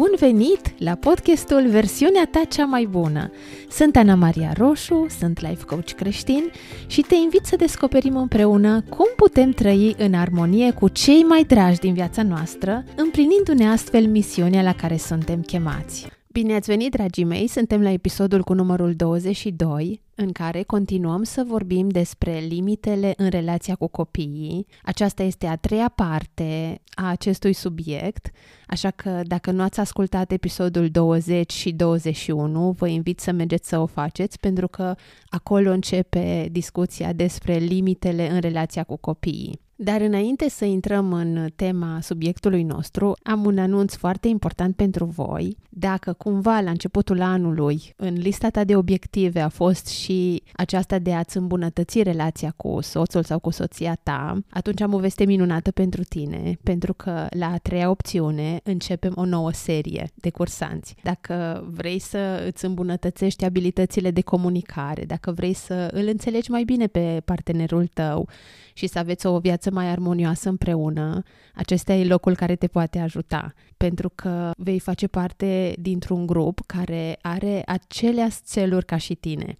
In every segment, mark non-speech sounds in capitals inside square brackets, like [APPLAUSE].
Bun venit la podcastul Versiunea ta cea mai bună! Sunt Ana Maria Roșu, sunt life coach creștin și te invit să descoperim împreună cum putem trăi în armonie cu cei mai dragi din viața noastră, împlinindu-ne astfel misiunea la care suntem chemați. Bine ați venit, dragii mei! Suntem la episodul cu numărul 22, în care continuăm să vorbim despre limitele în relația cu copiii. Aceasta este a treia parte a acestui subiect, așa că dacă nu ați ascultat episodul 20 și 21, vă invit să mergeți să o faceți, pentru că acolo începe discuția despre limitele în relația cu copiii. Dar înainte să intrăm în tema subiectului nostru, am un anunț foarte important pentru voi. Dacă cumva la începutul anului în lista ta de obiective a fost și aceasta de a-ți îmbunătăți relația cu soțul sau cu soția ta, atunci am o veste minunată pentru tine, pentru că la a treia opțiune începem o nouă serie de cursanți. Dacă vrei să îți îmbunătățești abilitățile de comunicare, dacă vrei să îl înțelegi mai bine pe partenerul tău și să aveți o viață mai armonioasă împreună, acesta e locul care te poate ajuta, pentru că vei face parte dintr-un grup care are aceleași țeluri ca și tine.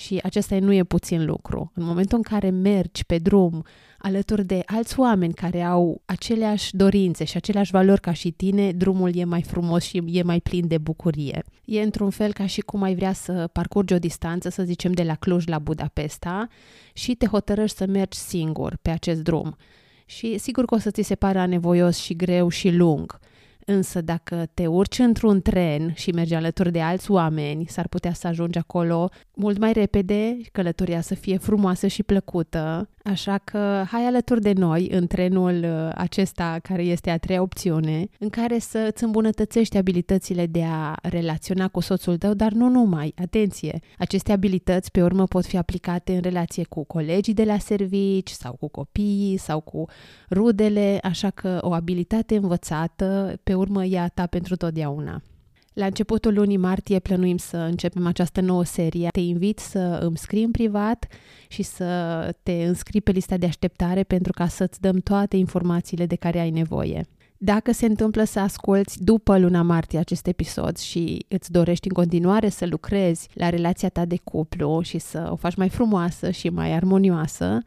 Și acesta nu e puțin lucru. În momentul în care mergi pe drum alături de alți oameni care au aceleași dorințe și aceleași valori ca și tine, drumul e mai frumos și e mai plin de bucurie. E într-un fel ca și cum ai vrea să parcurgi o distanță, să zicem de la Cluj la Budapesta și te hotărăști să mergi singur pe acest drum. Și sigur că o să ți se pară anevoios și greu și lung, Însă dacă te urci într-un tren și mergi alături de alți oameni, s-ar putea să ajungi acolo mult mai repede, călătoria să fie frumoasă și plăcută, Așa că hai alături de noi în trenul uh, acesta care este a treia opțiune, în care să îți îmbunătățești abilitățile de a relaționa cu soțul tău, dar nu numai, atenție, aceste abilități pe urmă pot fi aplicate în relație cu colegii de la servici sau cu copiii sau cu rudele, așa că o abilitate învățată pe urmă e a ta pentru totdeauna. La începutul lunii martie plănuim să începem această nouă serie. Te invit să îmi scrii în privat și să te înscrii pe lista de așteptare pentru ca să-ți dăm toate informațiile de care ai nevoie. Dacă se întâmplă să asculți după luna martie acest episod și îți dorești în continuare să lucrezi la relația ta de cuplu și să o faci mai frumoasă și mai armonioasă,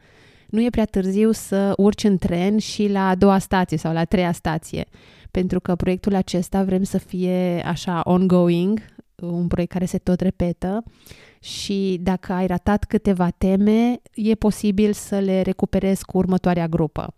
nu e prea târziu să urci în tren și la a doua stație sau la a treia stație pentru că proiectul acesta vrem să fie așa ongoing, un proiect care se tot repetă și dacă ai ratat câteva teme, e posibil să le recuperezi cu următoarea grupă.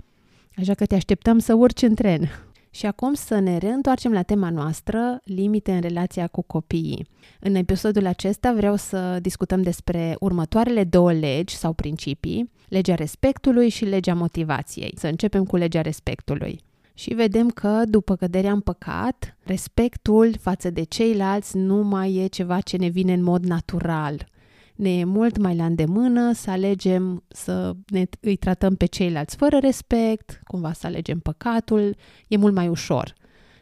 Așa că te așteptăm să urci în tren. Și acum să ne reîntoarcem la tema noastră, limite în relația cu copiii. În episodul acesta vreau să discutăm despre următoarele două legi sau principii, legea respectului și legea motivației. Să începem cu legea respectului și vedem că după căderea în păcat, respectul față de ceilalți nu mai e ceva ce ne vine în mod natural. Ne e mult mai la îndemână să alegem să ne, îi tratăm pe ceilalți fără respect, cumva să alegem păcatul, e mult mai ușor.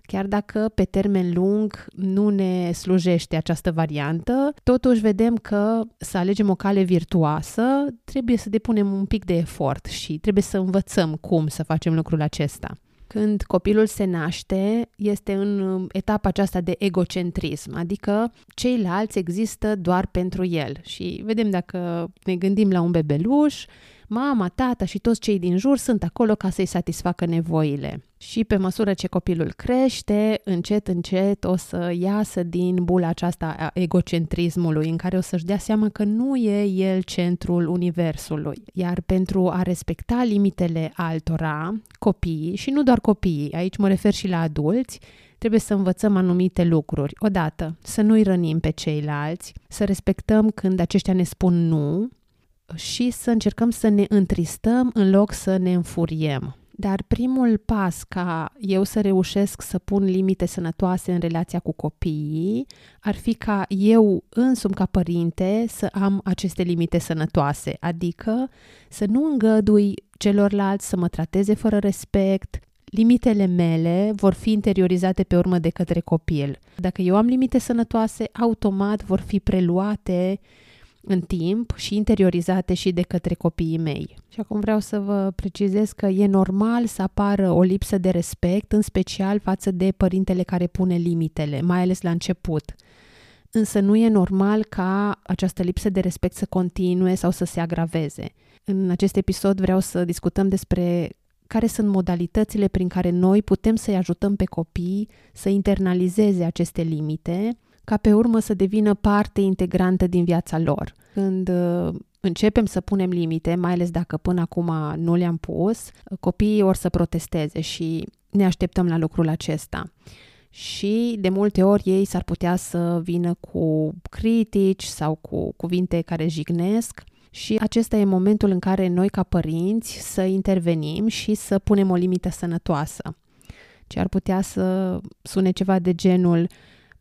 Chiar dacă pe termen lung nu ne slujește această variantă, totuși vedem că să alegem o cale virtuoasă trebuie să depunem un pic de efort și trebuie să învățăm cum să facem lucrul acesta când copilul se naște, este în um, etapa aceasta de egocentrism, adică ceilalți există doar pentru el. Și vedem dacă ne gândim la un bebeluș, mama, tata și toți cei din jur sunt acolo ca să-i satisfacă nevoile. Și pe măsură ce copilul crește, încet, încet o să iasă din bula aceasta a egocentrismului, în care o să-și dea seama că nu e el centrul universului. Iar pentru a respecta limitele altora, copiii, și nu doar copiii, aici mă refer și la adulți, trebuie să învățăm anumite lucruri. Odată, să nu-i rănim pe ceilalți, să respectăm când aceștia ne spun nu, și să încercăm să ne întristăm în loc să ne înfuriem. Dar primul pas ca eu să reușesc să pun limite sănătoase în relația cu copiii ar fi ca eu însumi ca părinte să am aceste limite sănătoase, adică să nu îngădui celorlalți să mă trateze fără respect, limitele mele vor fi interiorizate pe urmă de către copil. Dacă eu am limite sănătoase, automat vor fi preluate în timp și interiorizate și de către copiii mei. Și acum vreau să vă precizez că e normal să apară o lipsă de respect, în special față de părintele care pune limitele, mai ales la început. Însă nu e normal ca această lipsă de respect să continue sau să se agraveze. În acest episod vreau să discutăm despre care sunt modalitățile prin care noi putem să-i ajutăm pe copii să internalizeze aceste limite, ca pe urmă să devină parte integrantă din viața lor. Când uh, începem să punem limite, mai ales dacă până acum nu le-am pus, copiii or să protesteze și ne așteptăm la lucrul acesta. Și de multe ori ei s-ar putea să vină cu critici sau cu cuvinte care jignesc și acesta e momentul în care noi ca părinți să intervenim și să punem o limită sănătoasă. Ce ar putea să sune ceva de genul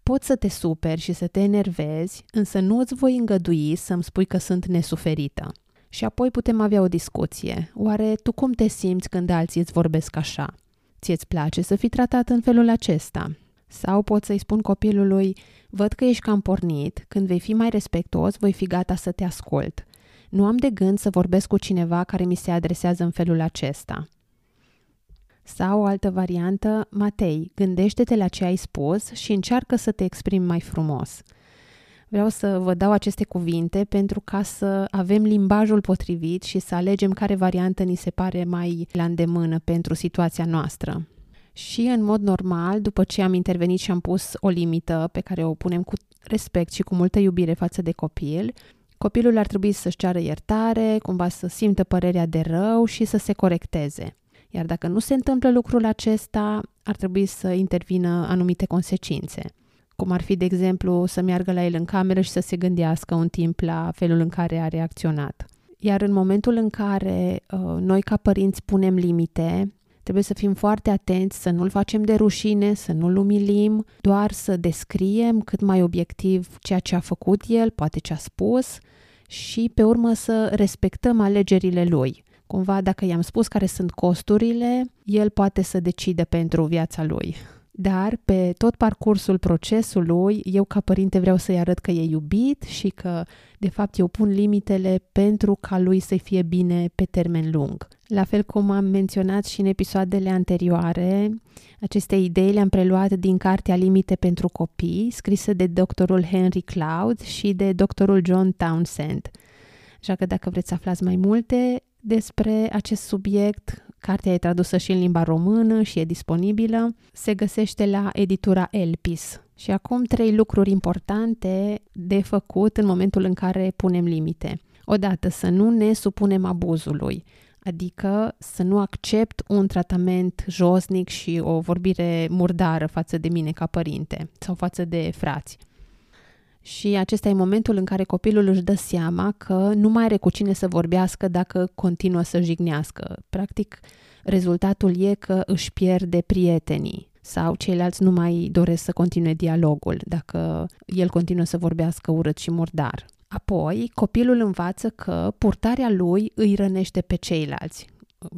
Poți să te superi și să te enervezi, însă nu îți voi îngădui să-mi spui că sunt nesuferită. Și apoi putem avea o discuție. Oare tu cum te simți când alții îți vorbesc așa? Ție-ți place să fii tratat în felul acesta? Sau pot să-i spun copilului, văd că ești cam pornit, când vei fi mai respectuos, voi fi gata să te ascult. Nu am de gând să vorbesc cu cineva care mi se adresează în felul acesta. Sau o altă variantă, Matei, gândește-te la ce ai spus și încearcă să te exprimi mai frumos. Vreau să vă dau aceste cuvinte pentru ca să avem limbajul potrivit și să alegem care variantă ni se pare mai la îndemână pentru situația noastră. Și în mod normal, după ce am intervenit și am pus o limită pe care o punem cu respect și cu multă iubire față de copil, copilul ar trebui să-și ceară iertare, cumva să simtă părerea de rău și să se corecteze. Iar dacă nu se întâmplă lucrul acesta, ar trebui să intervină anumite consecințe. Cum ar fi, de exemplu, să meargă la el în cameră și să se gândească un timp la felul în care a reacționat. Iar în momentul în care uh, noi ca părinți punem limite, trebuie să fim foarte atenți să nu-l facem de rușine, să nu-l umilim, doar să descriem cât mai obiectiv ceea ce a făcut el, poate ce a spus și pe urmă să respectăm alegerile lui. Cumva, dacă i-am spus care sunt costurile, el poate să decide pentru viața lui. Dar pe tot parcursul procesului, eu ca părinte vreau să-i arăt că e iubit și că, de fapt, eu pun limitele pentru ca lui să fie bine pe termen lung. La fel cum am menționat și în episoadele anterioare, aceste idei le-am preluat din cartea Limite pentru copii, scrisă de doctorul Henry Cloud și de doctorul John Townsend. Așa că dacă vreți să aflați mai multe, despre acest subiect. Cartea e tradusă și în limba română și e disponibilă. Se găsește la editura Elpis. Și acum trei lucruri importante de făcut în momentul în care punem limite. Odată, să nu ne supunem abuzului, adică să nu accept un tratament josnic și o vorbire murdară față de mine ca părinte sau față de frați. Și acesta e momentul în care copilul își dă seama că nu mai are cu cine să vorbească dacă continuă să jignească. Practic, rezultatul e că își pierde prietenii sau ceilalți nu mai doresc să continue dialogul dacă el continuă să vorbească urât și murdar. Apoi, copilul învață că purtarea lui îi rănește pe ceilalți.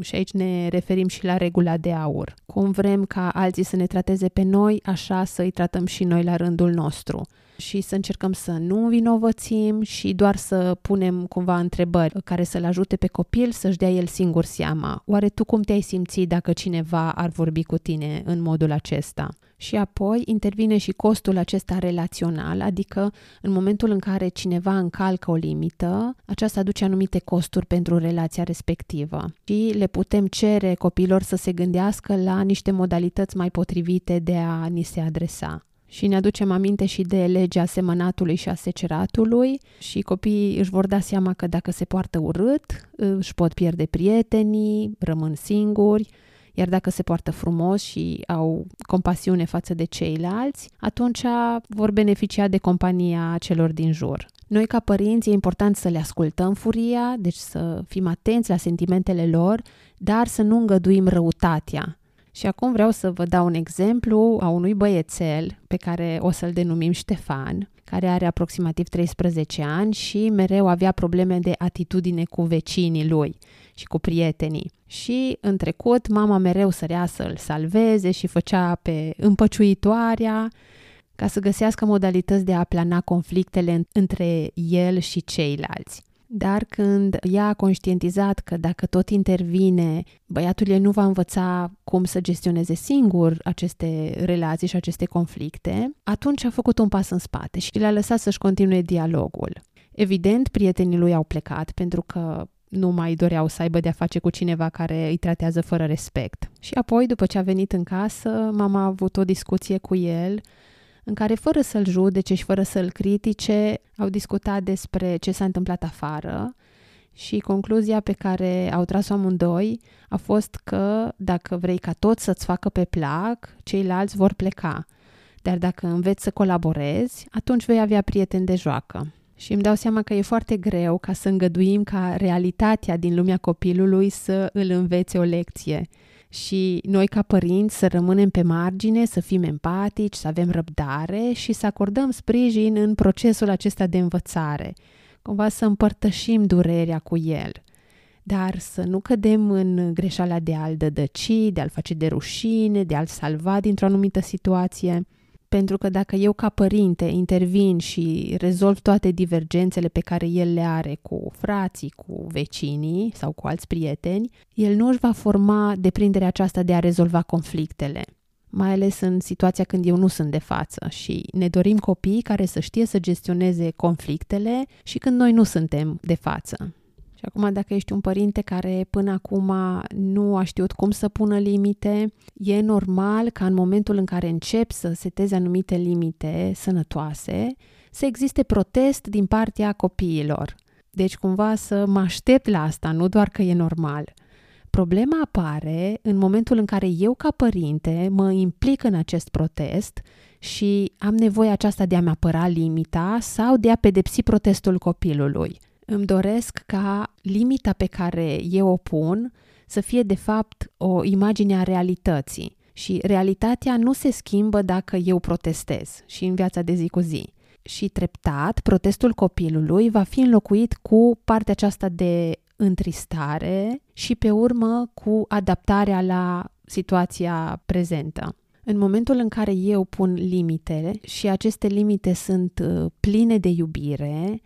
Și aici ne referim și la regula de aur. Cum vrem ca alții să ne trateze pe noi, așa să îi tratăm și noi la rândul nostru și să încercăm să nu învinovățim și doar să punem cumva întrebări care să-l ajute pe copil să-și dea el singur seama. Oare tu cum te-ai simțit dacă cineva ar vorbi cu tine în modul acesta? Și apoi intervine și costul acesta relațional, adică în momentul în care cineva încalcă o limită, aceasta aduce anumite costuri pentru relația respectivă. Și le putem cere copilor să se gândească la niște modalități mai potrivite de a ni se adresa și ne aducem aminte și de legea semănatului și a seceratului și copiii își vor da seama că dacă se poartă urât, își pot pierde prietenii, rămân singuri, iar dacă se poartă frumos și au compasiune față de ceilalți, atunci vor beneficia de compania celor din jur. Noi, ca părinți, e important să le ascultăm furia, deci să fim atenți la sentimentele lor, dar să nu îngăduim răutatea, și acum vreau să vă dau un exemplu a unui băiețel pe care o să-l denumim Ștefan, care are aproximativ 13 ani și mereu avea probleme de atitudine cu vecinii lui și cu prietenii. Și în trecut mama mereu sărea să-l salveze și făcea pe împăciuitoarea, ca să găsească modalități de a plana conflictele între el și ceilalți. Dar când ea a conștientizat că dacă tot intervine, băiatul ei nu va învăța cum să gestioneze singur aceste relații și aceste conflicte, atunci a făcut un pas în spate și l-a lăsat să-și continue dialogul. Evident, prietenii lui au plecat pentru că nu mai doreau să aibă de-a face cu cineva care îi tratează fără respect. Și apoi, după ce a venit în casă, mama a avut o discuție cu el în care, fără să-l judece și fără să-l critique, au discutat despre ce s-a întâmplat afară și concluzia pe care au tras-o amândoi a fost că dacă vrei ca tot să-ți facă pe plac, ceilalți vor pleca. Dar dacă înveți să colaborezi, atunci vei avea prieteni de joacă. Și îmi dau seama că e foarte greu ca să îngăduim ca realitatea din lumea copilului să îl învețe o lecție. Și noi ca părinți să rămânem pe margine, să fim empatici, să avem răbdare și să acordăm sprijin în procesul acesta de învățare. Cumva să împărtășim durerea cu el dar să nu cădem în greșeala de a-l dădăci, de a-l face de rușine, de a-l salva dintr-o anumită situație. Pentru că dacă eu ca părinte intervin și rezolv toate divergențele pe care el le are cu frații, cu vecinii sau cu alți prieteni, el nu își va forma deprinderea aceasta de a rezolva conflictele mai ales în situația când eu nu sunt de față și ne dorim copii care să știe să gestioneze conflictele și când noi nu suntem de față. Și acum, dacă ești un părinte care până acum nu a știut cum să pună limite, e normal ca în momentul în care încep să seteze anumite limite sănătoase, să existe protest din partea copiilor. Deci, cumva să mă aștept la asta, nu doar că e normal. Problema apare în momentul în care eu, ca părinte, mă implic în acest protest și am nevoie aceasta de a-mi apăra limita sau de a pedepsi protestul copilului îmi doresc ca limita pe care eu o pun să fie de fapt o imagine a realității. Și realitatea nu se schimbă dacă eu protestez și în viața de zi cu zi. Și treptat, protestul copilului va fi înlocuit cu partea aceasta de întristare și pe urmă cu adaptarea la situația prezentă. În momentul în care eu pun limite și aceste limite sunt uh, pline de iubire,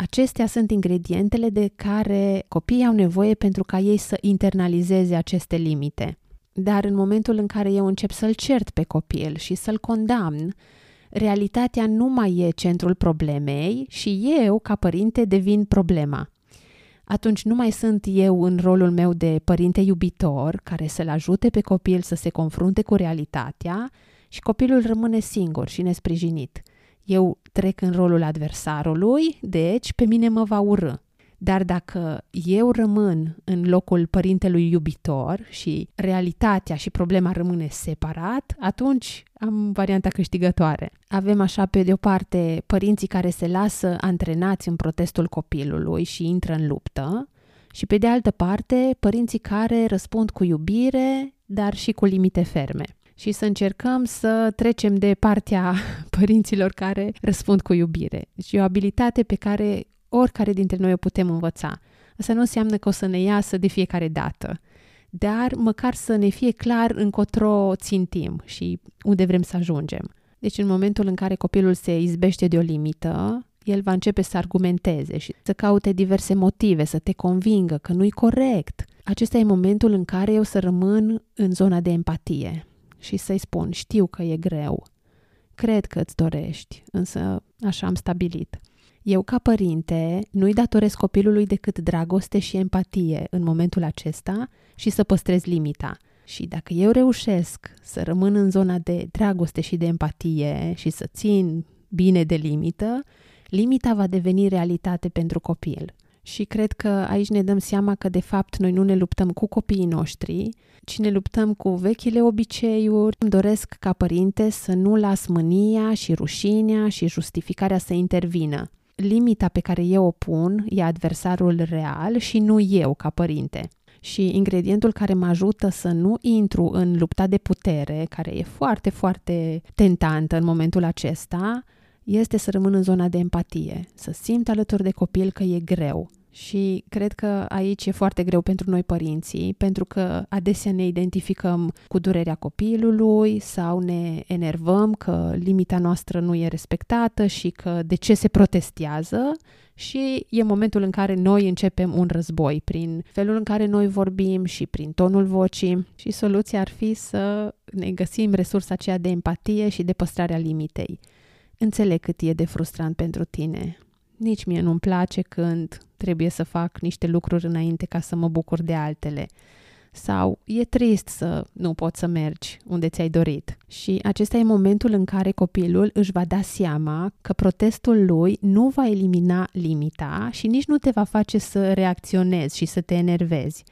Acestea sunt ingredientele de care copiii au nevoie pentru ca ei să internalizeze aceste limite. Dar în momentul în care eu încep să-l cert pe copil și să-l condamn, realitatea nu mai e centrul problemei și eu, ca părinte, devin problema. Atunci nu mai sunt eu în rolul meu de părinte iubitor care să-l ajute pe copil să se confrunte cu realitatea și copilul rămâne singur și nesprijinit. Eu trec în rolul adversarului, deci pe mine mă va urâ. Dar dacă eu rămân în locul părintelui iubitor și realitatea și problema rămâne separat, atunci am varianta câștigătoare. Avem așa pe de o parte părinții care se lasă antrenați în protestul copilului și intră în luptă și pe de altă parte părinții care răspund cu iubire, dar și cu limite ferme și să încercăm să trecem de partea [LAUGHS] părinților care răspund cu iubire. Deci e o abilitate pe care oricare dintre noi o putem învăța. Asta nu înseamnă că o să ne iasă de fiecare dată, dar măcar să ne fie clar încotro țintim și unde vrem să ajungem. Deci în momentul în care copilul se izbește de o limită, el va începe să argumenteze și să caute diverse motive, să te convingă că nu-i corect. Acesta e momentul în care eu să rămân în zona de empatie și să-i spun, știu că e greu, cred că îți dorești, însă așa am stabilit. Eu, ca părinte, nu-i datoresc copilului decât dragoste și empatie în momentul acesta și să păstrez limita. Și dacă eu reușesc să rămân în zona de dragoste și de empatie și să țin bine de limită, limita va deveni realitate pentru copil. Și cred că aici ne dăm seama că, de fapt, noi nu ne luptăm cu copiii noștri, ci ne luptăm cu vechile obiceiuri. Îmi doresc ca părinte să nu las mânia și rușinea și justificarea să intervină. Limita pe care eu o pun e adversarul real și nu eu ca părinte. Și ingredientul care mă ajută să nu intru în lupta de putere, care e foarte, foarte tentantă în momentul acesta, este să rămân în zona de empatie, să simt alături de copil că e greu, Și cred că aici e foarte greu pentru noi părinții, pentru că adesea ne identificăm cu durerea copilului sau ne enervăm că limita noastră nu e respectată și că de ce se protestează și e momentul în care noi începem un război prin felul în care noi vorbim și prin tonul vocii și soluția ar fi să ne găsim resursa aceea de empatie și de păstrarea limitei. Înțeleg cât e de frustrant pentru tine. Nici mie nu-mi place când trebuie să fac niște lucruri înainte ca să mă bucur de altele. Sau e trist să nu poți să mergi unde ți-ai dorit. Și acesta e momentul în care copilul își va da seama că protestul lui nu va elimina limita și nici nu te va face să reacționezi și să te enervezi.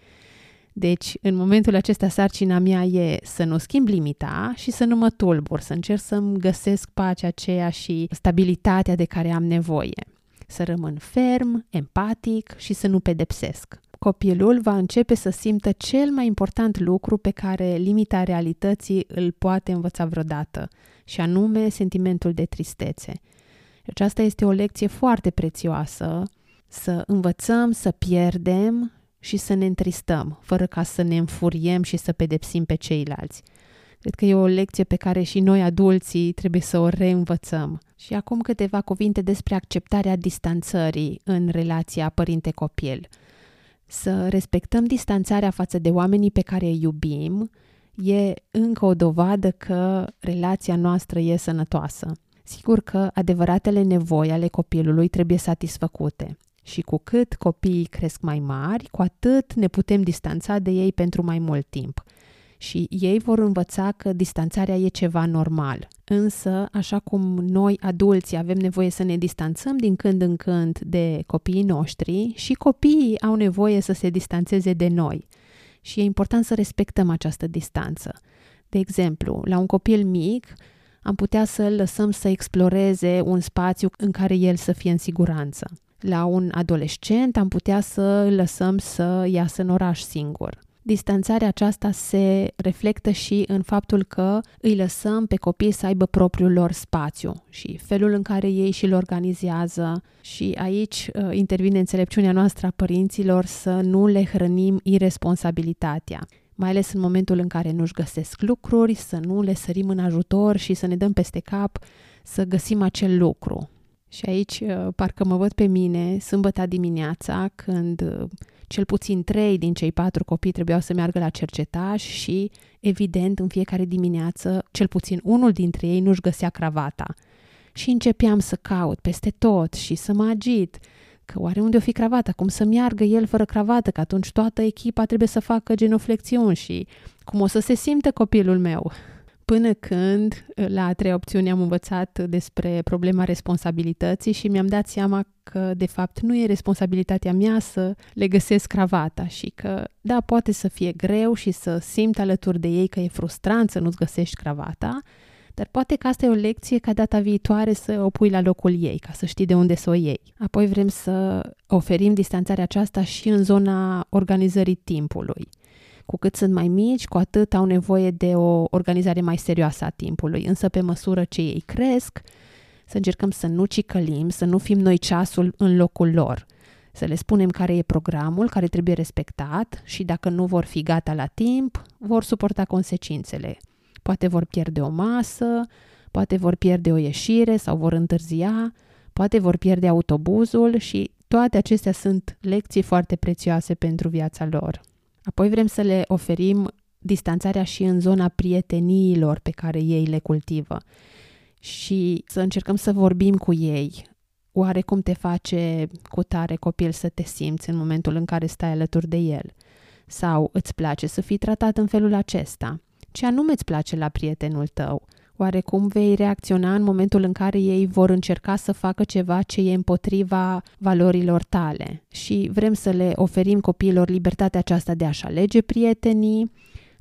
Deci, în momentul acesta, sarcina mea e să nu schimb limita și să nu mă tulbur, să încerc să-mi găsesc pacea aceea și stabilitatea de care am nevoie să rămân ferm, empatic și să nu pedepsesc. Copilul va începe să simtă cel mai important lucru pe care limita realității îl poate învăța vreodată, și anume sentimentul de tristețe. Deci asta este o lecție foarte prețioasă, să învățăm să pierdem și să ne întristăm, fără ca să ne înfuriem și să pedepsim pe ceilalți. Cred că e o lecție pe care și noi adulții trebuie să o reînvățăm. Și acum câteva cuvinte despre acceptarea distanțării în relația părinte-copil. Să respectăm distanțarea față de oamenii pe care îi iubim e încă o dovadă că relația noastră e sănătoasă. Sigur că adevăratele nevoi ale copilului trebuie satisfăcute. Și cu cât copiii cresc mai mari, cu atât ne putem distanța de ei pentru mai mult timp – și ei vor învăța că distanțarea e ceva normal. Însă, așa cum noi adulții avem nevoie să ne distanțăm din când în când de copiii noștri, și copiii au nevoie să se distanțeze de noi. Și e important să respectăm această distanță. De exemplu, la un copil mic, am putea să-l lăsăm să exploreze un spațiu în care el să fie în siguranță. La un adolescent am putea să îl lăsăm să iasă în oraș singur distanțarea aceasta se reflectă și în faptul că îi lăsăm pe copii să aibă propriul lor spațiu și felul în care ei și-l organizează și aici uh, intervine înțelepciunea noastră a părinților să nu le hrănim irresponsabilitatea mai ales în momentul în care nu-și găsesc lucruri, să nu le sărim în ajutor și să ne dăm peste cap să găsim acel lucru. Și aici uh, parcă mă văd pe mine sâmbătă dimineața când uh, cel puțin trei din cei patru copii trebuiau să meargă la cercetaj și, evident, în fiecare dimineață, cel puțin unul dintre ei nu-și găsea cravata. Și începeam să caut peste tot și să mă agit, că oare unde o fi cravata, cum să meargă el fără cravată, că atunci toată echipa trebuie să facă genoflexiuni și cum o să se simte copilul meu până când la a treia opțiune am învățat despre problema responsabilității și mi-am dat seama că de fapt nu e responsabilitatea mea să le găsesc cravata și că da, poate să fie greu și să simt alături de ei că e frustrant să nu-ți găsești cravata, dar poate că asta e o lecție ca data viitoare să o pui la locul ei, ca să știi de unde să o iei. Apoi vrem să oferim distanțarea aceasta și în zona organizării timpului. Cu cât sunt mai mici, cu atât au nevoie de o organizare mai serioasă a timpului. Însă, pe măsură ce ei cresc, să încercăm să nu cicălim, să nu fim noi ceasul în locul lor. Să le spunem care e programul care trebuie respectat și dacă nu vor fi gata la timp, vor suporta consecințele. Poate vor pierde o masă, poate vor pierde o ieșire sau vor întârzia, poate vor pierde autobuzul și toate acestea sunt lecții foarte prețioase pentru viața lor. Apoi vrem să le oferim distanțarea și în zona prieteniilor pe care ei le cultivă și să încercăm să vorbim cu ei. Oare cum te face cu tare copil să te simți în momentul în care stai alături de el? Sau îți place să fii tratat în felul acesta? Ce anume îți place la prietenul tău? Oare cum vei reacționa în momentul în care ei vor încerca să facă ceva ce e împotriva valorilor tale? Și vrem să le oferim copiilor libertatea aceasta de a-și alege prietenii,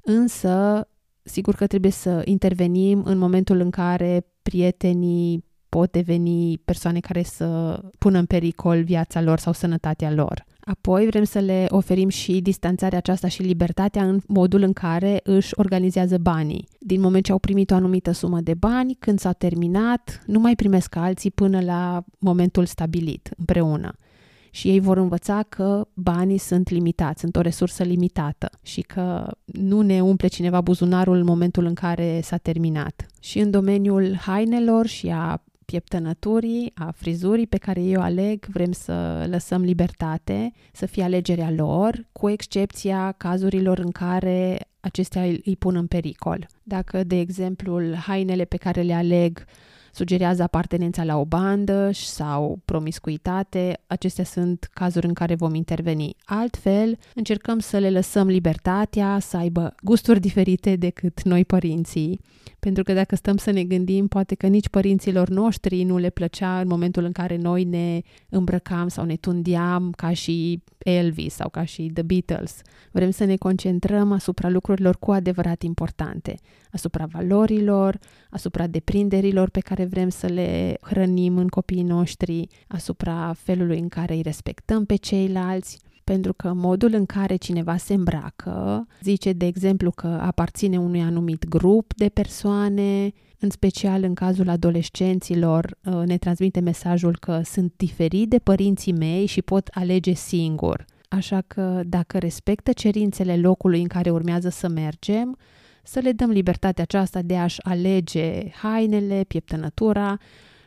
însă sigur că trebuie să intervenim în momentul în care prietenii pot deveni persoane care să pună în pericol viața lor sau sănătatea lor. Apoi vrem să le oferim și distanțarea aceasta și libertatea în modul în care își organizează banii. Din moment ce au primit o anumită sumă de bani, când s-a terminat, nu mai primesc alții până la momentul stabilit împreună. și ei vor învăța că banii sunt limitați, sunt o resursă limitată și că nu ne umple cineva buzunarul în momentul în care s-a terminat. Și în domeniul hainelor și a pieptănăturii, a frizurii pe care eu aleg, vrem să lăsăm libertate, să fie alegerea lor, cu excepția cazurilor în care acestea îi pun în pericol. Dacă, de exemplu, hainele pe care le aleg sugerează apartenența la o bandă sau promiscuitate, acestea sunt cazuri în care vom interveni. Altfel, încercăm să le lăsăm libertatea, să aibă gusturi diferite decât noi părinții pentru că dacă stăm să ne gândim, poate că nici părinților noștri nu le plăcea în momentul în care noi ne îmbrăcam sau ne tundeam ca și Elvis sau ca și The Beatles. Vrem să ne concentrăm asupra lucrurilor cu adevărat importante, asupra valorilor, asupra deprinderilor pe care vrem să le hrănim în copiii noștri, asupra felului în care îi respectăm pe ceilalți pentru că modul în care cineva se îmbracă zice, de exemplu, că aparține unui anumit grup de persoane, în special în cazul adolescenților, uh, ne transmite mesajul că sunt diferit de părinții mei și pot alege singur. Așa că dacă respectă cerințele locului în care urmează să mergem, să le dăm libertatea aceasta de a-și alege hainele, pieptănătura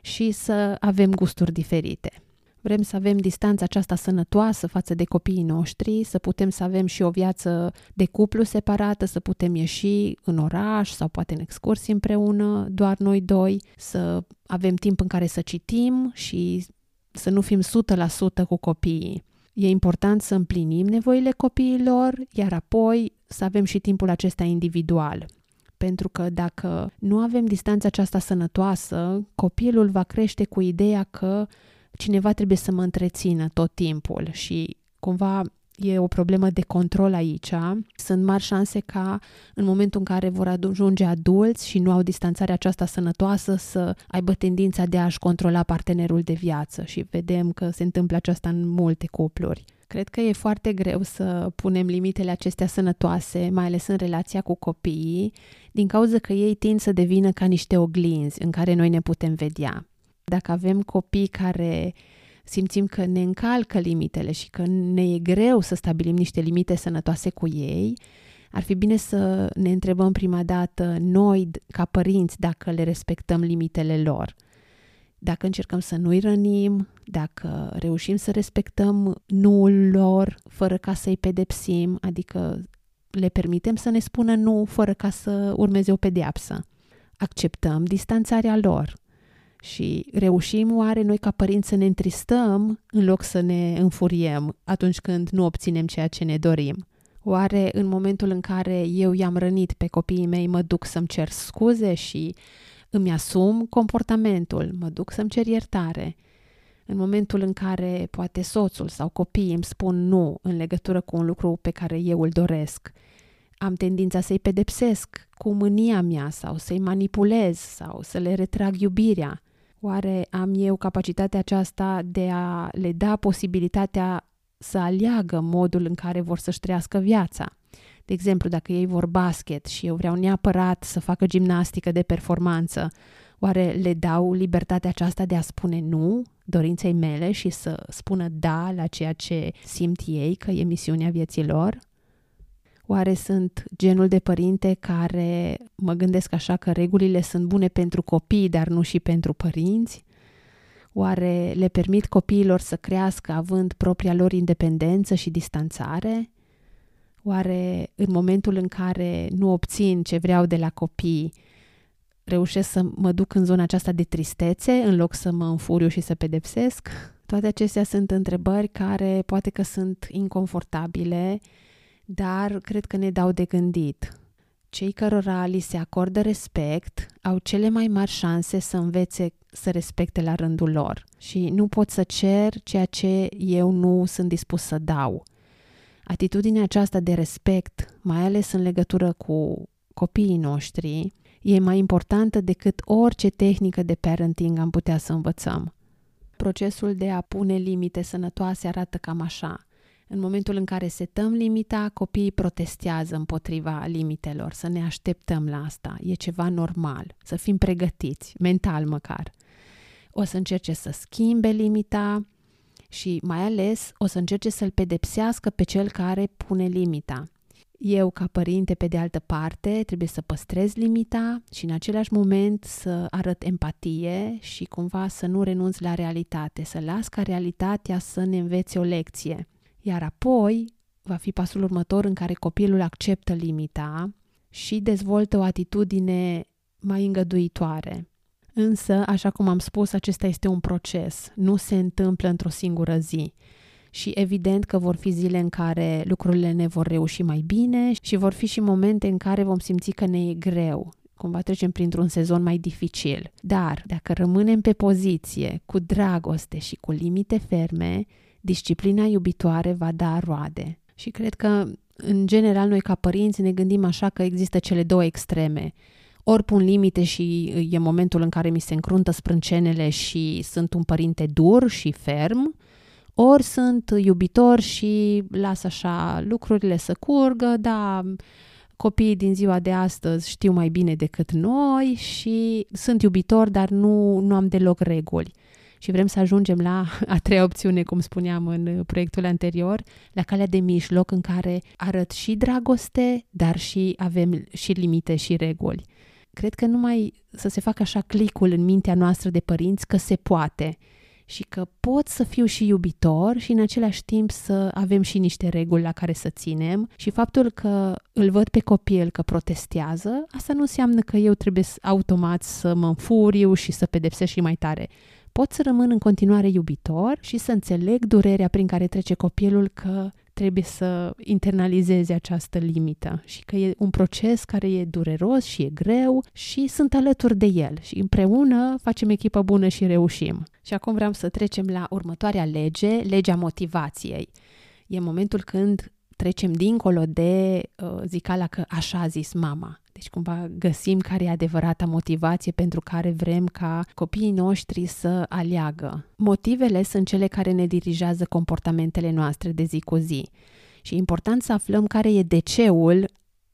și să avem gusturi diferite. Vrem să avem distanța aceasta sănătoasă față de copiii noștri, să putem să avem și o viață de cuplu separată, să putem ieși în oraș sau poate în excursii împreună, doar noi doi, să avem timp în care să citim și să nu fim 100% cu copiii. E important să împlinim nevoile copiilor, iar apoi să avem și timpul acesta individual. Pentru că dacă nu avem distanța aceasta sănătoasă, copilul va crește cu ideea că cineva trebuie să mă întrețină tot timpul și cumva e o problemă de control aici. Sunt mari șanse ca în momentul în care vor ajunge adulți și nu au distanțarea aceasta sănătoasă să aibă tendința de a-și controla partenerul de viață și vedem că se întâmplă aceasta în multe cupluri. Cred că e foarte greu să punem limitele acestea sănătoase, mai ales în relația cu copiii, din cauza că ei tind să devină ca niște oglinzi în care noi ne putem vedea. Dacă avem copii care simțim că ne încalcă limitele și că ne e greu să stabilim niște limite sănătoase cu ei, ar fi bine să ne întrebăm prima dată noi, ca părinți, dacă le respectăm limitele lor. Dacă încercăm să nu-i rănim, dacă reușim să respectăm nuul lor fără ca să-i pedepsim, adică le permitem să ne spună nu fără ca să urmeze o pedeapsă. Acceptăm distanțarea lor, și reușim oare noi ca părinți să ne întristăm în loc să ne înfuriem atunci când nu obținem ceea ce ne dorim? Oare în momentul în care eu i-am rănit pe copiii mei mă duc să-mi cer scuze și îmi asum comportamentul, mă duc să-mi cer iertare? În momentul în care poate soțul sau copiii îmi spun nu în legătură cu un lucru pe care eu îl doresc, am tendința să-i pedepsesc cu mânia mea sau să-i manipulez sau să le retrag iubirea. Oare am eu capacitatea aceasta de a le da posibilitatea să aleagă modul în care vor să-și trăiască viața? De exemplu, dacă ei vor basket și eu vreau neapărat să facă gimnastică de performanță, oare le dau libertatea aceasta de a spune nu dorinței mele și să spună da la ceea ce simt ei că e misiunea vieții lor? Oare sunt genul de părinte care mă gândesc așa că regulile sunt bune pentru copii, dar nu și pentru părinți? Oare le permit copiilor să crească având propria lor independență și distanțare? Oare în momentul în care nu obțin ce vreau de la copii, reușesc să mă duc în zona aceasta de tristețe în loc să mă înfuriu și să pedepsesc? Toate acestea sunt întrebări care poate că sunt inconfortabile dar cred că ne dau de gândit. Cei cărora li se acordă respect au cele mai mari șanse să învețe să respecte la rândul lor și nu pot să cer ceea ce eu nu sunt dispus să dau. Atitudinea aceasta de respect, mai ales în legătură cu copiii noștri, e mai importantă decât orice tehnică de parenting am putea să învățăm. Procesul de a pune limite sănătoase arată cam așa. În momentul în care setăm limita, copiii protestează împotriva limitelor, să ne așteptăm la asta. E ceva normal, să fim pregătiți, mental măcar. O să încerce să schimbe limita și mai ales o să încerce să-l pedepsească pe cel care pune limita. Eu, ca părinte, pe de altă parte, trebuie să păstrez limita și în același moment să arăt empatie și cumva să nu renunț la realitate, să las ca realitatea să ne învețe o lecție. Iar apoi va fi pasul următor în care copilul acceptă limita și dezvoltă o atitudine mai îngăduitoare. Însă, așa cum am spus, acesta este un proces, nu se întâmplă într-o singură zi. Și evident că vor fi zile în care lucrurile ne vor reuși mai bine și vor fi și momente în care vom simți că ne e greu, cumva trecem printr-un sezon mai dificil. Dar, dacă rămânem pe poziție, cu dragoste și cu limite ferme, disciplina iubitoare va da roade. Și cred că, în general, noi ca părinți ne gândim așa că există cele două extreme ori pun limite și e momentul în care mi se încruntă sprâncenele și sunt un părinte dur și ferm, ori sunt iubitor și las așa lucrurile să curgă, da, copiii din ziua de astăzi știu mai bine decât noi și sunt iubitor, dar nu, nu am deloc reguli. Și vrem să ajungem la [LAUGHS] a treia opțiune, cum spuneam în proiectul anterior, la calea de mijloc în care arăt și dragoste, dar și avem și limite și reguli. Cred că numai să se facă așa clicul în mintea noastră de părinți că se poate și că pot să fiu și iubitor și în același timp să avem și niște reguli la care să ținem și faptul că îl văd pe copil că protestează, asta nu înseamnă că eu trebuie automat să mă înfuriu și să pedepsesc și mai tare. Pot să rămân în continuare iubitor și să înțeleg durerea prin care trece copilul că trebuie să internalizeze această limită și că e un proces care e dureros și e greu și sunt alături de el și împreună facem echipă bună și reușim. Și acum vreau să trecem la următoarea lege, legea motivației. E momentul când trecem dincolo de uh, zicala că așa a zis mama. Deci cumva găsim care e adevărata motivație pentru care vrem ca copiii noștri să aleagă. Motivele sunt cele care ne dirigează comportamentele noastre de zi cu zi. Și e important să aflăm care e deceul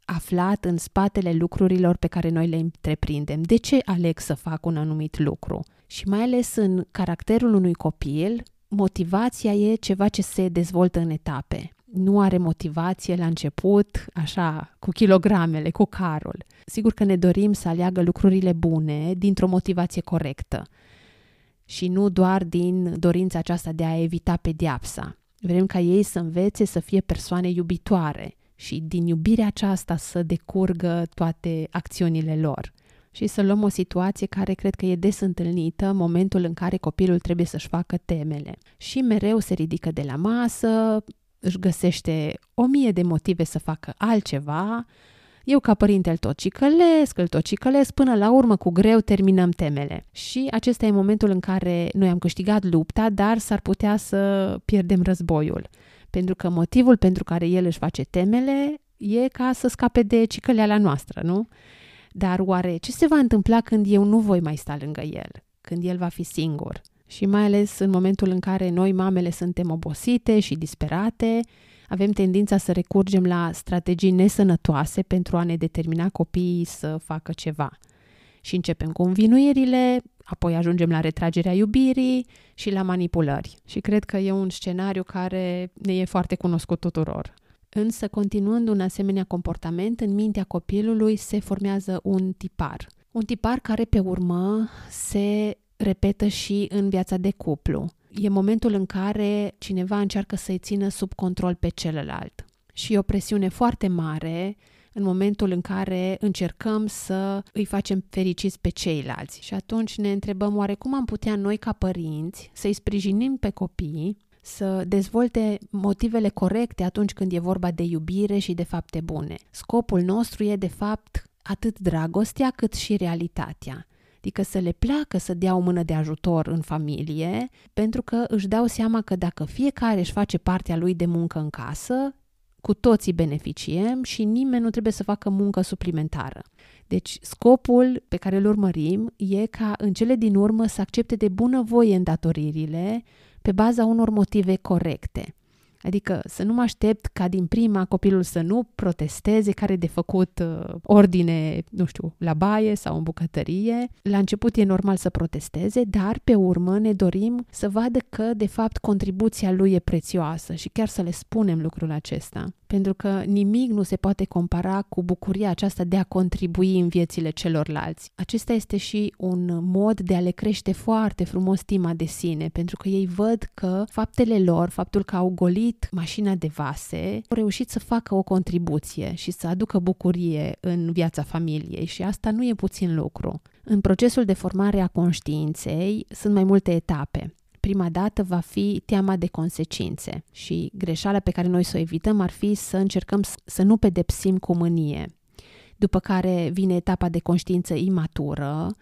aflat în spatele lucrurilor pe care noi le întreprindem. De ce aleg să fac un anumit lucru? Și mai ales în caracterul unui copil, motivația e ceva ce se dezvoltă în etape nu are motivație la început, așa, cu kilogramele, cu carul. Sigur că ne dorim să aleagă lucrurile bune dintr-o motivație corectă și nu doar din dorința aceasta de a evita pediapsa. Vrem ca ei să învețe să fie persoane iubitoare și din iubirea aceasta să decurgă toate acțiunile lor. Și să luăm o situație care cred că e des întâlnită, momentul în care copilul trebuie să-și facă temele. Și mereu se ridică de la masă, își găsește o mie de motive să facă altceva, eu ca părinte îl tot cicălesc, îl tot cicălesc, până la urmă cu greu terminăm temele. Și acesta e momentul în care noi am câștigat lupta, dar s-ar putea să pierdem războiul. Pentru că motivul pentru care el își face temele e ca să scape de cicăleala noastră, nu? Dar oare ce se va întâmpla când eu nu voi mai sta lângă el? Când el va fi singur? Și mai ales în momentul în care noi, mamele, suntem obosite și disperate, avem tendința să recurgem la strategii nesănătoase pentru a ne determina copiii să facă ceva. Și începem cu învinuirile, apoi ajungem la retragerea iubirii și la manipulări. Și cred că e un scenariu care ne e foarte cunoscut tuturor. Însă, continuând un asemenea comportament, în mintea copilului se formează un tipar. Un tipar care, pe urmă, se repetă și în viața de cuplu. E momentul în care cineva încearcă să-i țină sub control pe celălalt. Și e o presiune foarte mare în momentul în care încercăm să îi facem fericiți pe ceilalți. Și atunci ne întrebăm oare cum am putea noi ca părinți să-i sprijinim pe copii să dezvolte motivele corecte atunci când e vorba de iubire și de fapte bune. Scopul nostru e de fapt atât dragostea cât și realitatea adică să le placă să dea o mână de ajutor în familie, pentru că își dau seama că dacă fiecare își face partea lui de muncă în casă, cu toții beneficiem și nimeni nu trebuie să facă muncă suplimentară. Deci scopul pe care îl urmărim e ca în cele din urmă să accepte de bună voie îndatoririle pe baza unor motive corecte. Adică să nu mă aștept ca din prima copilul să nu protesteze, care de făcut uh, ordine, nu știu, la baie sau în bucătărie. La început e normal să protesteze, dar pe urmă ne dorim să vadă că de fapt contribuția lui e prețioasă și chiar să le spunem lucrul acesta pentru că nimic nu se poate compara cu bucuria aceasta de a contribui în viețile celorlalți. Acesta este și un mod de a le crește foarte frumos stima de sine, pentru că ei văd că faptele lor, faptul că au golit mașina de vase, au reușit să facă o contribuție și să aducă bucurie în viața familiei și asta nu e puțin lucru. În procesul de formare a conștiinței sunt mai multe etape prima dată va fi teama de consecințe și greșeala pe care noi să o evităm ar fi să încercăm să nu pedepsim cu mânie. După care vine etapa de conștiință imatură,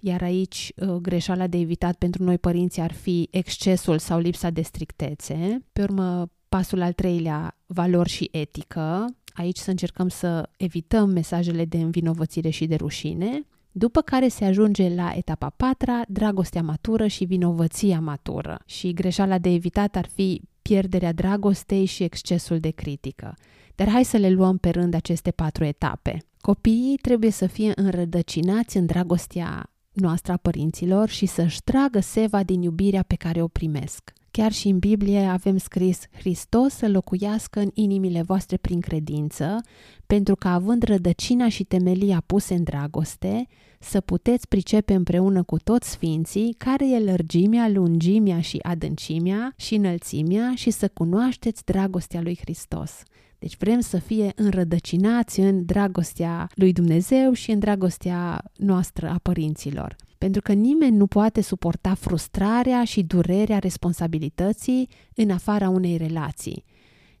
iar aici uh, greșeala de evitat pentru noi părinți ar fi excesul sau lipsa de strictețe. Pe urmă, pasul al treilea, valori și etică. Aici să încercăm să evităm mesajele de învinovățire și de rușine după care se ajunge la etapa patra, dragostea matură și vinovăția matură. Și greșeala de evitat ar fi pierderea dragostei și excesul de critică. Dar hai să le luăm pe rând aceste patru etape. Copiii trebuie să fie înrădăcinați în dragostea noastră a părinților și să-și tragă seva din iubirea pe care o primesc. Chiar și în Biblie avem scris Hristos să locuiască în inimile voastre prin credință, pentru că având rădăcina și temelia puse în dragoste, să puteți pricepe împreună cu toți sfinții care e lărgimea, lungimea și adâncimea și înălțimea și să cunoașteți dragostea lui Hristos. Deci vrem să fie înrădăcinați în dragostea lui Dumnezeu și în dragostea noastră a părinților pentru că nimeni nu poate suporta frustrarea și durerea responsabilității în afara unei relații.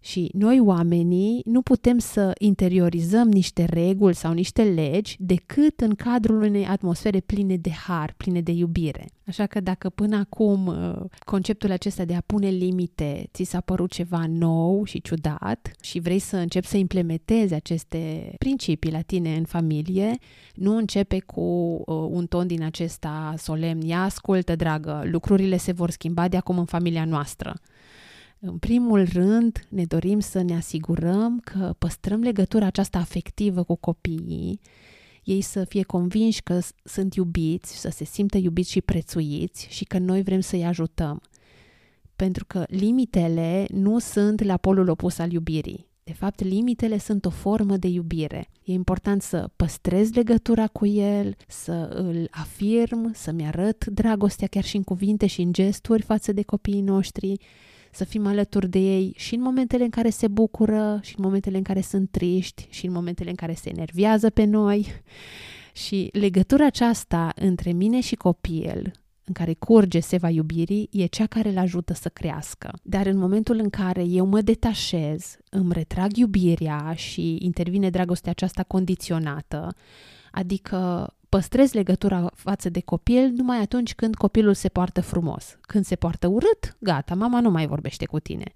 Și noi, oamenii, nu putem să interiorizăm niște reguli sau niște legi decât în cadrul unei atmosfere pline de har, pline de iubire. Așa că dacă până acum uh, conceptul acesta de a pune limite ți s-a părut ceva nou și ciudat și vrei să începi să implementezi aceste principii la tine în familie, nu începe cu uh, un ton din acesta solemn, ia ascultă, dragă, lucrurile se vor schimba de acum în familia noastră în primul rând, ne dorim să ne asigurăm că păstrăm legătura aceasta afectivă cu copiii, ei să fie convinși că sunt iubiți, să se simtă iubiți și prețuiți și că noi vrem să-i ajutăm. Pentru că limitele nu sunt la polul opus al iubirii. De fapt, limitele sunt o formă de iubire. E important să păstrez legătura cu el, să îl afirm, să-mi arăt dragostea chiar și în cuvinte și în gesturi față de copiii noștri să fim alături de ei și în momentele în care se bucură, și în momentele în care sunt triști, și în momentele în care se enervează pe noi. [LAUGHS] Și legătura aceasta între mine și copil, în care curge seva iubirii, e cea care îl ajută să crească. Dar în momentul în care eu mă detașez, îmi retrag iubirea și intervine dragostea aceasta condiționată, adică păstrez legătura față de copil numai atunci când copilul se poartă frumos. Când se poartă urât, gata, mama nu mai vorbește cu tine.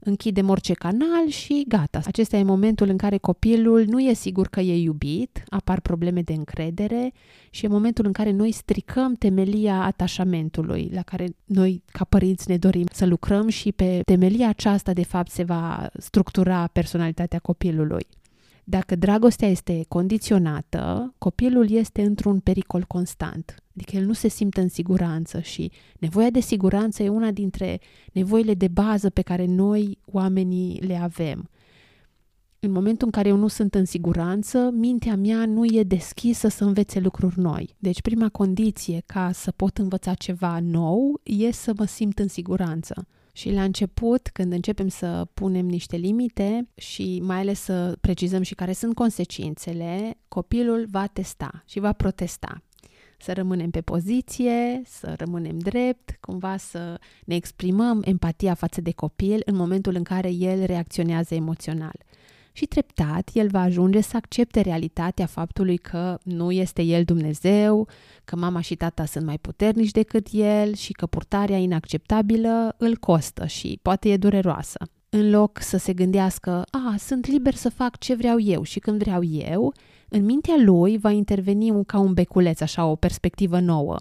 Închidem orice canal și gata. Acesta e momentul în care copilul nu e sigur că e iubit, apar probleme de încredere și e momentul în care noi stricăm temelia atașamentului, la care noi, ca părinți, ne dorim să lucrăm și pe temelia aceasta, de fapt, se va structura personalitatea copilului. Dacă dragostea este condiționată, copilul este într-un pericol constant. Adică el nu se simte în siguranță și nevoia de siguranță e una dintre nevoile de bază pe care noi, oamenii, le avem. În momentul în care eu nu sunt în siguranță, mintea mea nu e deschisă să învețe lucruri noi. Deci prima condiție ca să pot învăța ceva nou e să mă simt în siguranță. Și la început, când începem să punem niște limite și mai ales să precizăm și care sunt consecințele, copilul va testa și va protesta. Să rămânem pe poziție, să rămânem drept, cumva să ne exprimăm empatia față de copil în momentul în care el reacționează emoțional și treptat el va ajunge să accepte realitatea faptului că nu este el Dumnezeu, că mama și tata sunt mai puternici decât el și că purtarea inacceptabilă îl costă și poate e dureroasă. În loc să se gândească, a, sunt liber să fac ce vreau eu și când vreau eu, în mintea lui va interveni ca un beculeț, așa, o perspectivă nouă.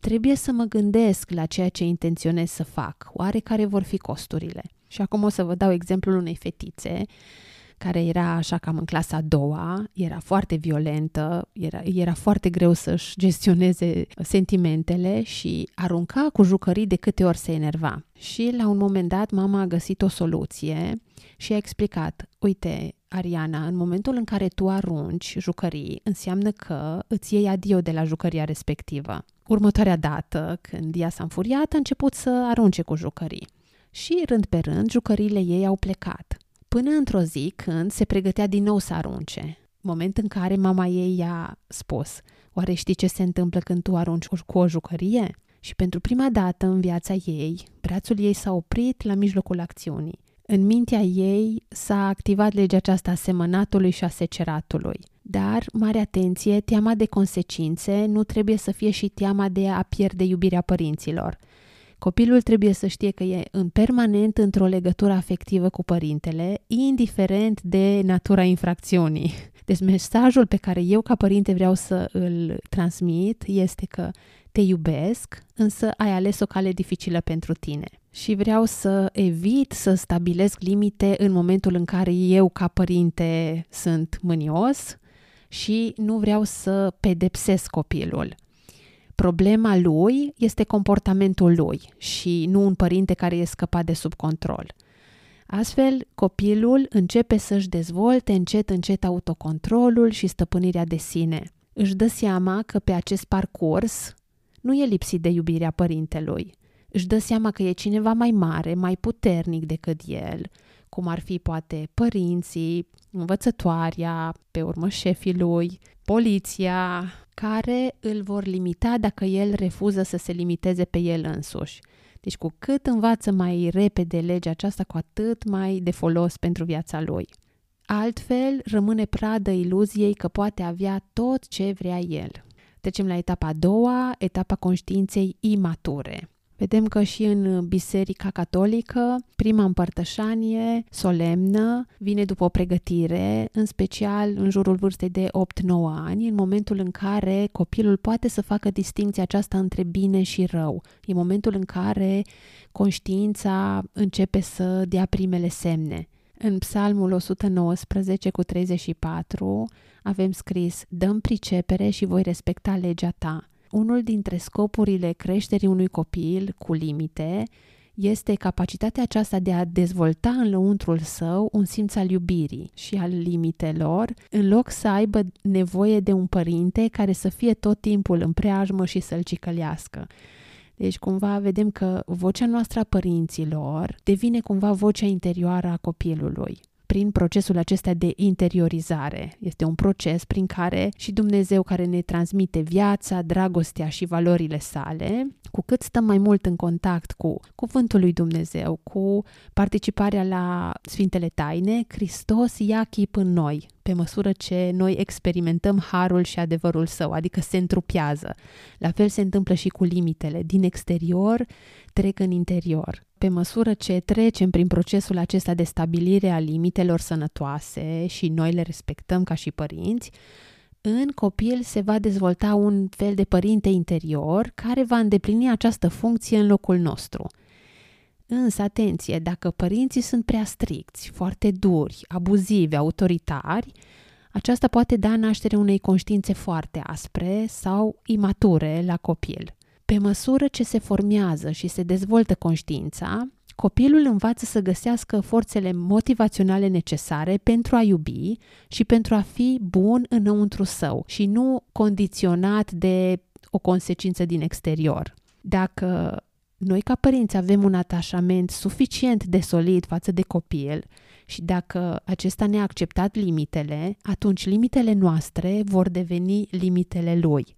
Trebuie să mă gândesc la ceea ce intenționez să fac, oare care vor fi costurile. Și acum o să vă dau exemplul unei fetițe care era așa cam în clasa a doua, era foarte violentă, era, era foarte greu să-și gestioneze sentimentele și arunca cu jucării de câte ori se enerva. Și la un moment dat mama a găsit o soluție și a explicat, uite, Ariana, în momentul în care tu arunci jucării, înseamnă că îți iei adio de la jucăria respectivă. Următoarea dată, când ea s-a înfuriat, a început să arunce cu jucării. Și rând pe rând, jucăriile ei au plecat. Până într-o zi când se pregătea din nou să arunce. Moment în care mama ei i-a spus, oare știi ce se întâmplă când tu arunci cu o jucărie? Și pentru prima dată în viața ei, brațul ei s-a oprit la mijlocul acțiunii. În mintea ei s-a activat legea aceasta a semănatului și a seceratului. Dar, mare atenție, teama de consecințe nu trebuie să fie și teama de a pierde iubirea părinților. Copilul trebuie să știe că e în permanent într-o legătură afectivă cu părintele, indiferent de natura infracțiunii. Deci mesajul pe care eu ca părinte vreau să îl transmit este că te iubesc, însă ai ales o cale dificilă pentru tine. Și vreau să evit să stabilesc limite în momentul în care eu ca părinte sunt mânios și nu vreau să pedepsesc copilul. Problema lui este comportamentul lui și nu un părinte care e scăpat de sub control. Astfel, copilul începe să-și dezvolte încet încet autocontrolul și stăpânirea de sine. Își dă seama că pe acest parcurs nu e lipsit de iubirea părintelui. Își dă seama că e cineva mai mare, mai puternic decât el, cum ar fi poate părinții, învățătoarea, pe urmă șefii lui, poliția, care îl vor limita dacă el refuză să se limiteze pe el însuși. Deci cu cât învață mai repede legea aceasta, cu atât mai de folos pentru viața lui. Altfel, rămâne pradă iluziei că poate avea tot ce vrea el. Trecem la etapa a doua, etapa conștiinței imature. Vedem că și în Biserica Catolică, prima împărtășanie solemnă vine după o pregătire, în special în jurul vârstei de 8-9 ani, în momentul în care copilul poate să facă distinția aceasta între bine și rău. E momentul în care conștiința începe să dea primele semne. În Psalmul 119 cu 34 avem scris Dăm pricepere și voi respecta legea ta. Unul dintre scopurile creșterii unui copil cu limite este capacitatea aceasta de a dezvolta în lăuntrul său un simț al iubirii și al limitelor, în loc să aibă nevoie de un părinte care să fie tot timpul în preajmă și să-l cicălească. Deci cumva vedem că vocea noastră a părinților devine cumva vocea interioară a copilului prin procesul acesta de interiorizare. Este un proces prin care și Dumnezeu care ne transmite viața, dragostea și valorile sale, cu cât stăm mai mult în contact cu Cuvântul lui Dumnezeu, cu participarea la Sfintele Taine, Hristos ia chip în noi, pe măsură ce noi experimentăm harul și adevărul său, adică se întrupează. La fel se întâmplă și cu limitele. Din exterior trec în interior. Pe măsură ce trecem prin procesul acesta de stabilire a limitelor sănătoase și noi le respectăm ca și părinți, în copil se va dezvolta un fel de părinte interior care va îndeplini această funcție în locul nostru. Însă, atenție, dacă părinții sunt prea stricți, foarte duri, abuzivi, autoritari, aceasta poate da naștere unei conștiințe foarte aspre sau imature la copil. Pe măsură ce se formează și se dezvoltă conștiința, copilul învață să găsească forțele motivaționale necesare pentru a iubi și pentru a fi bun înăuntru său și nu condiționat de o consecință din exterior. Dacă noi ca părinți avem un atașament suficient de solid față de copil și dacă acesta ne-a acceptat limitele, atunci limitele noastre vor deveni limitele lui.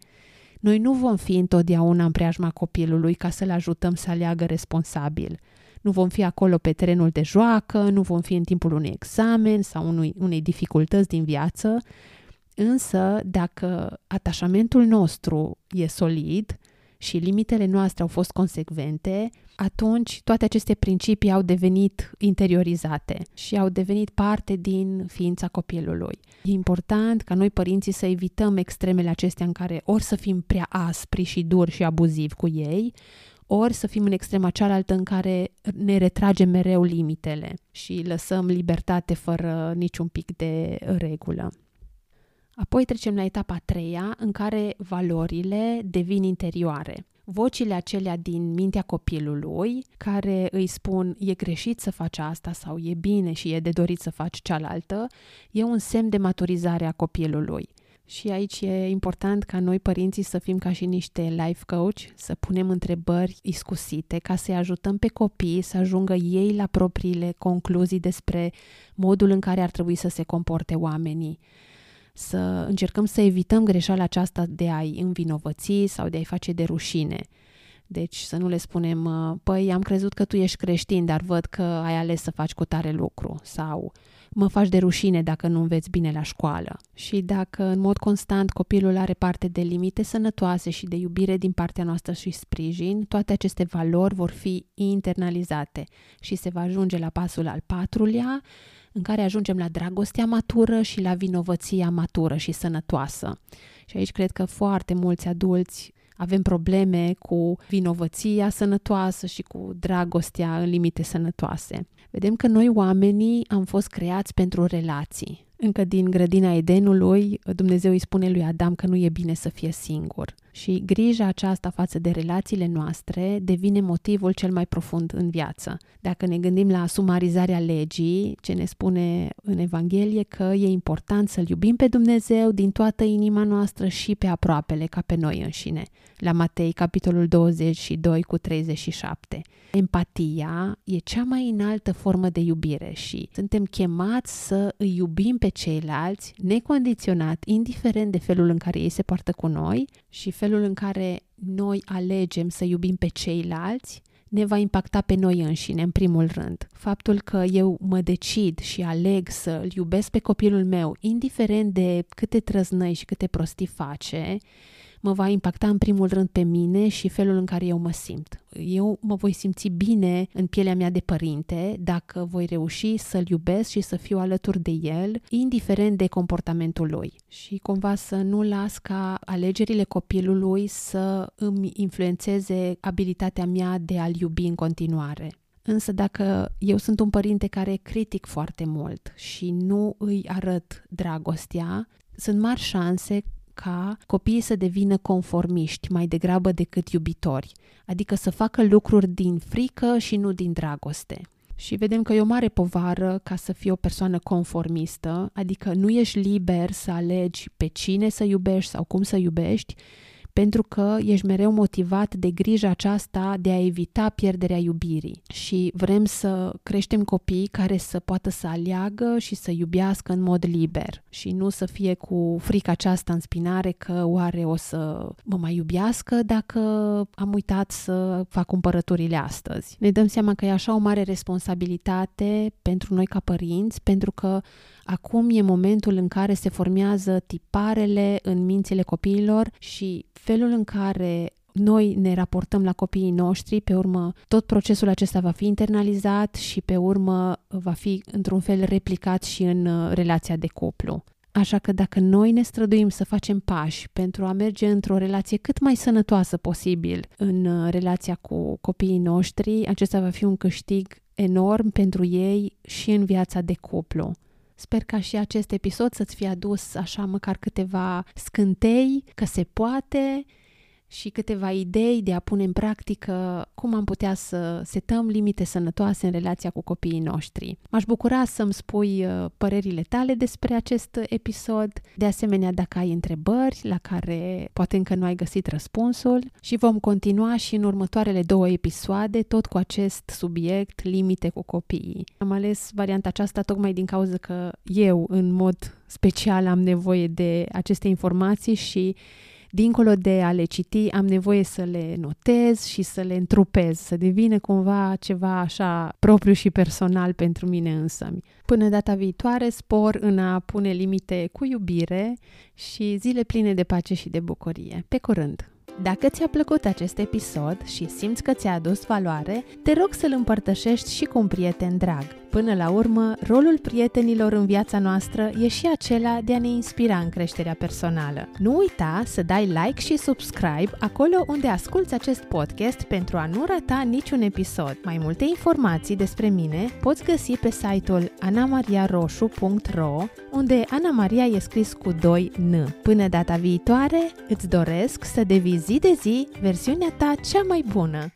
Noi nu vom fi întotdeauna în preajma copilului ca să-l ajutăm să aleagă responsabil. Nu vom fi acolo pe terenul de joacă, nu vom fi în timpul unui examen sau unui, unei dificultăți din viață, însă dacă atașamentul nostru e solid, și limitele noastre au fost consecvente, atunci toate aceste principii au devenit interiorizate și au devenit parte din ființa copilului. E important ca noi părinții să evităm extremele acestea în care ori să fim prea aspri și duri și abuzivi cu ei, ori să fim în extrema cealaltă în care ne retragem mereu limitele și lăsăm libertate fără niciun pic de regulă. Apoi trecem la etapa a treia, în care valorile devin interioare. Vocile acelea din mintea copilului care îi spun e greșit să faci asta sau e bine și e de dorit să faci cealaltă, e un semn de maturizare a copilului. Și aici e important ca noi părinții să fim ca și niște life coach, să punem întrebări iscusite ca să-i ajutăm pe copii să ajungă ei la propriile concluzii despre modul în care ar trebui să se comporte oamenii să încercăm să evităm greșeala aceasta de a-i învinovăți sau de a-i face de rușine. Deci să nu le spunem, păi am crezut că tu ești creștin, dar văd că ai ales să faci cu tare lucru sau mă faci de rușine dacă nu înveți bine la școală. Și dacă în mod constant copilul are parte de limite sănătoase și de iubire din partea noastră și sprijin, toate aceste valori vor fi internalizate și se va ajunge la pasul al patrulea, în care ajungem la dragostea matură și la vinovăția matură și sănătoasă. Și aici cred că foarte mulți adulți avem probleme cu vinovăția sănătoasă și cu dragostea în limite sănătoase. Vedem că noi oamenii am fost creați pentru relații. Încă din grădina Edenului, Dumnezeu îi spune lui Adam că nu e bine să fie singur. Și grija aceasta față de relațiile noastre devine motivul cel mai profund în viață. Dacă ne gândim la sumarizarea legii, ce ne spune în Evanghelie că e important să-L iubim pe Dumnezeu din toată inima noastră și pe aproapele ca pe noi înșine. La Matei, capitolul 22 cu 37. Empatia e cea mai înaltă formă de iubire și suntem chemați să îi iubim pe ceilalți necondiționat, indiferent de felul în care ei se poartă cu noi și felul în care noi alegem să iubim pe ceilalți ne va impacta pe noi înșine, în primul rând. Faptul că eu mă decid și aleg să îl iubesc pe copilul meu, indiferent de câte trăznăi și câte prostii face, mă va impacta în primul rând pe mine și felul în care eu mă simt. Eu mă voi simți bine în pielea mea de părinte dacă voi reuși să-l iubesc și să fiu alături de el, indiferent de comportamentul lui. Și cumva să nu las ca alegerile copilului să îmi influențeze abilitatea mea de a-l iubi în continuare. Însă dacă eu sunt un părinte care critic foarte mult și nu îi arăt dragostea, sunt mari șanse ca copiii să devină conformiști mai degrabă decât iubitori, adică să facă lucruri din frică și nu din dragoste. Și vedem că e o mare povară ca să fii o persoană conformistă, adică nu ești liber să alegi pe cine să iubești sau cum să iubești, pentru că ești mereu motivat de grija aceasta de a evita pierderea iubirii și vrem să creștem copii care să poată să aleagă și să iubească în mod liber și nu să fie cu frica aceasta în spinare că oare o să mă mai iubească dacă am uitat să fac cumpărăturile astăzi. Ne dăm seama că e așa o mare responsabilitate pentru noi ca părinți, pentru că Acum e momentul în care se formează tiparele în mințile copiilor și felul în care noi ne raportăm la copiii noștri, pe urmă tot procesul acesta va fi internalizat și pe urmă va fi într-un fel replicat și în uh, relația de cuplu. Așa că dacă noi ne străduim să facem pași pentru a merge într-o relație cât mai sănătoasă posibil în uh, relația cu copiii noștri, acesta va fi un câștig enorm pentru ei și în viața de cuplu. Sper ca și acest episod să-ți fie adus așa măcar câteva scântei că se poate și câteva idei de a pune în practică cum am putea să setăm limite sănătoase în relația cu copiii noștri. M-aș bucura să-mi spui uh, părerile tale despre acest episod, de asemenea dacă ai întrebări la care poate încă nu ai găsit răspunsul și vom continua și în următoarele două episoade tot cu acest subiect, limite cu copiii. Am ales varianta aceasta tocmai din cauza că eu în mod special am nevoie de aceste informații și dincolo de a le citi, am nevoie să le notez și să le întrupez, să devină cumva ceva așa propriu și personal pentru mine însă. Până data viitoare, spor în a pune limite cu iubire și zile pline de pace și de bucurie. Pe curând! Dacă ți-a plăcut acest episod și simți că ți-a adus valoare, te rog să-l împărtășești și cu un prieten drag Până la urmă, rolul prietenilor în viața noastră e și acela de a ne inspira în creșterea personală. Nu uita să dai like și subscribe acolo unde asculți acest podcast pentru a nu rata niciun episod. Mai multe informații despre mine poți găsi pe site-ul anamariaroșu.ro unde Ana Maria e scris cu 2 N. Până data viitoare, îți doresc să devii zi de zi versiunea ta cea mai bună.